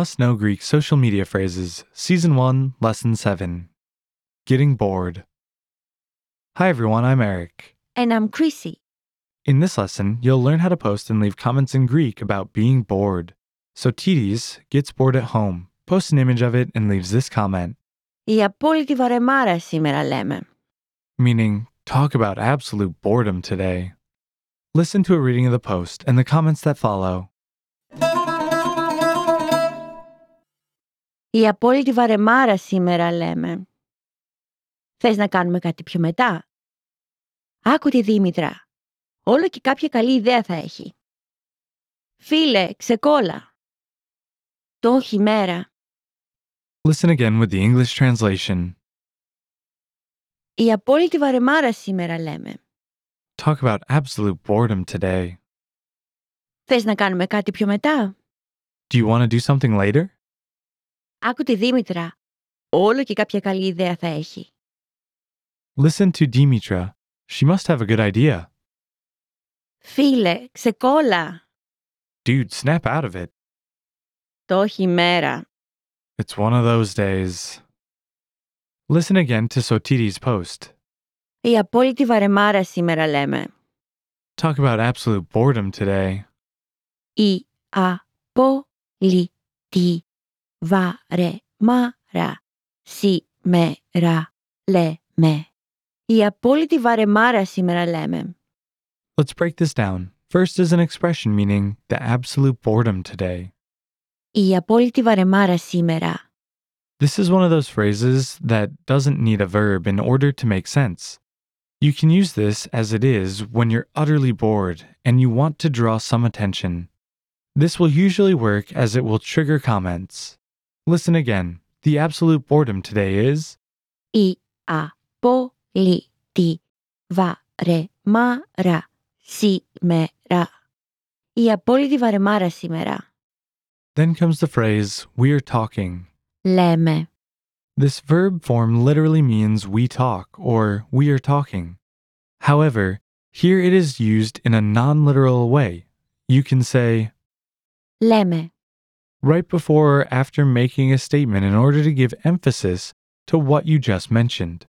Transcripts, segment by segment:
Must Know Greek Social Media Phrases, Season 1, Lesson 7 Getting Bored. Hi everyone, I'm Eric. And I'm Chrissy. In this lesson, you'll learn how to post and leave comments in Greek about being bored. Sotiris gets bored at home, posts an image of it, and leaves this comment. Η απόλυτη βαρεμάρα σήμερα λέμε. Meaning, talk about absolute boredom today. Listen to a reading of the post and the comments that follow. Η απόλυτη βαρεμάρα σήμερα λέμε. Θες να κάνουμε κάτι πιο μετά; Άκου τη Δήμητρα. Όλο και κάποια καλή ιδέα θα έχει. Φίλε, ξεκόλα. Το όχι μέρα. Listen again with the English translation. Η απόλυτη βαρεμάρα σήμερα λέμε. Talk about absolute boredom today. Θες να κάνουμε κάτι πιο μετά; Do you want to do something later? Άκου τη Δήμητρα. Όλο και κάποια καλή ιδέα θα έχει. Listen to Dimitra. She must have a good idea. Φίλε, ξεκόλα. Dude, snap out of it. Το όχι μέρα. It's one of those days. Listen again to Sotiri's post. Η απόλυτη βαρεμάρα σήμερα λέμε. Talk about absolute boredom today. Η απόλυτη βαρεμάρα σήμερα λέμε. Η απόλυτη βαρεμάρα σήμερα λέμε. Let's break this down. First is an expression meaning the absolute boredom today. Η απόλυτη βαρεμάρα σήμερα. This is one of those phrases that doesn't need a verb in order to make sense. You can use this as it is when you're utterly bored and you want to draw some attention. This will usually work as it will trigger comments. Listen again. The absolute boredom today is Η απόλυτη βαρεμάρα σήμερα. Η απόλυτη βαρεμάρα σήμερα. Then comes the phrase, we're talking. Λέμε. This verb form literally means we talk or we are talking. However, here it is used in a non literal way. You can say, Λέμε. right before or after making a statement in order to give emphasis to what you just mentioned.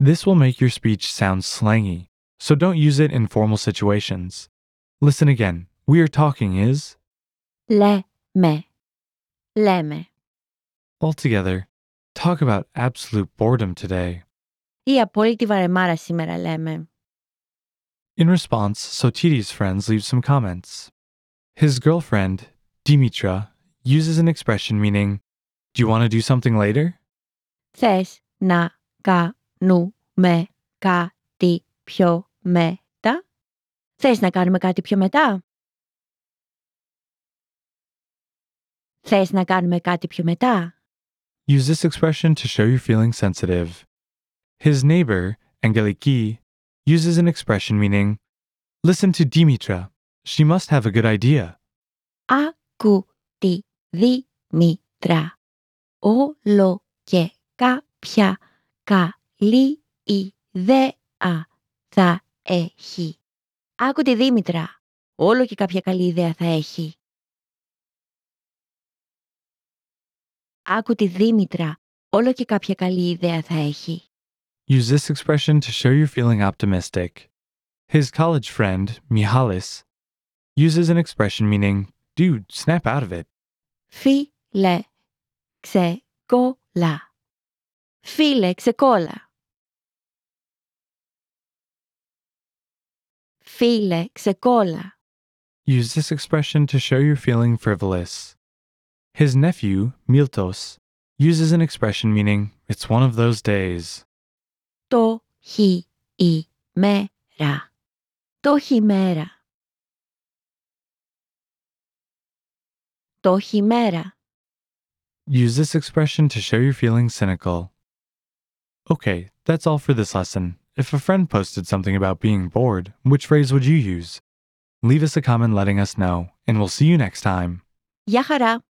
This will make your speech sound slangy, so don't use it in formal situations. Listen again. We are talking is, Λέμε. Λέμε. altogether, talk about absolute boredom today. Η απόλυτη βαρεμάρα σήμερα λέμε. In response, Sotiri's friends leave some comments. His girlfriend, Dimitra, uses an expression meaning, Do you want to do something later? Θες να κάνουμε κάτι πιο μετά? Θες να κάνουμε κάτι πιο μετά? Θες να κάνουμε κάτι πιο μετά? Use this expression to show you're feeling sensitive. His neighbor, Angeliki, uses an expression meaning, Listen to Dimitra. She must have a good idea. Άκου τη Δήμητρα. Όλο και κάποια καλή ιδέα θα έχει. Άκου τη Δήμητρα. Όλο και κάποια καλή ιδέα θα έχει. Άκου τη Δήμητρα. Όλο και κάποια καλή ιδέα θα έχει. Use this expression to show you're feeling optimistic. His college friend, Mihalis, uses an expression meaning, Dude, snap out of it. Φίλε, ξεκόλα. Φίλε, ξεκόλα. Φίλε, ξεκόλα. Use this expression to show you're feeling frivolous. His nephew, Miltos, uses an expression meaning, It's one of those days. Το χειμέρα. Το χειμέρα. Tohimera. Use this expression to show you're feeling cynical. Okay, that's all for this lesson. If a friend posted something about being bored, which phrase would you use? Leave us a comment letting us know, and we'll see you next time. Yahara.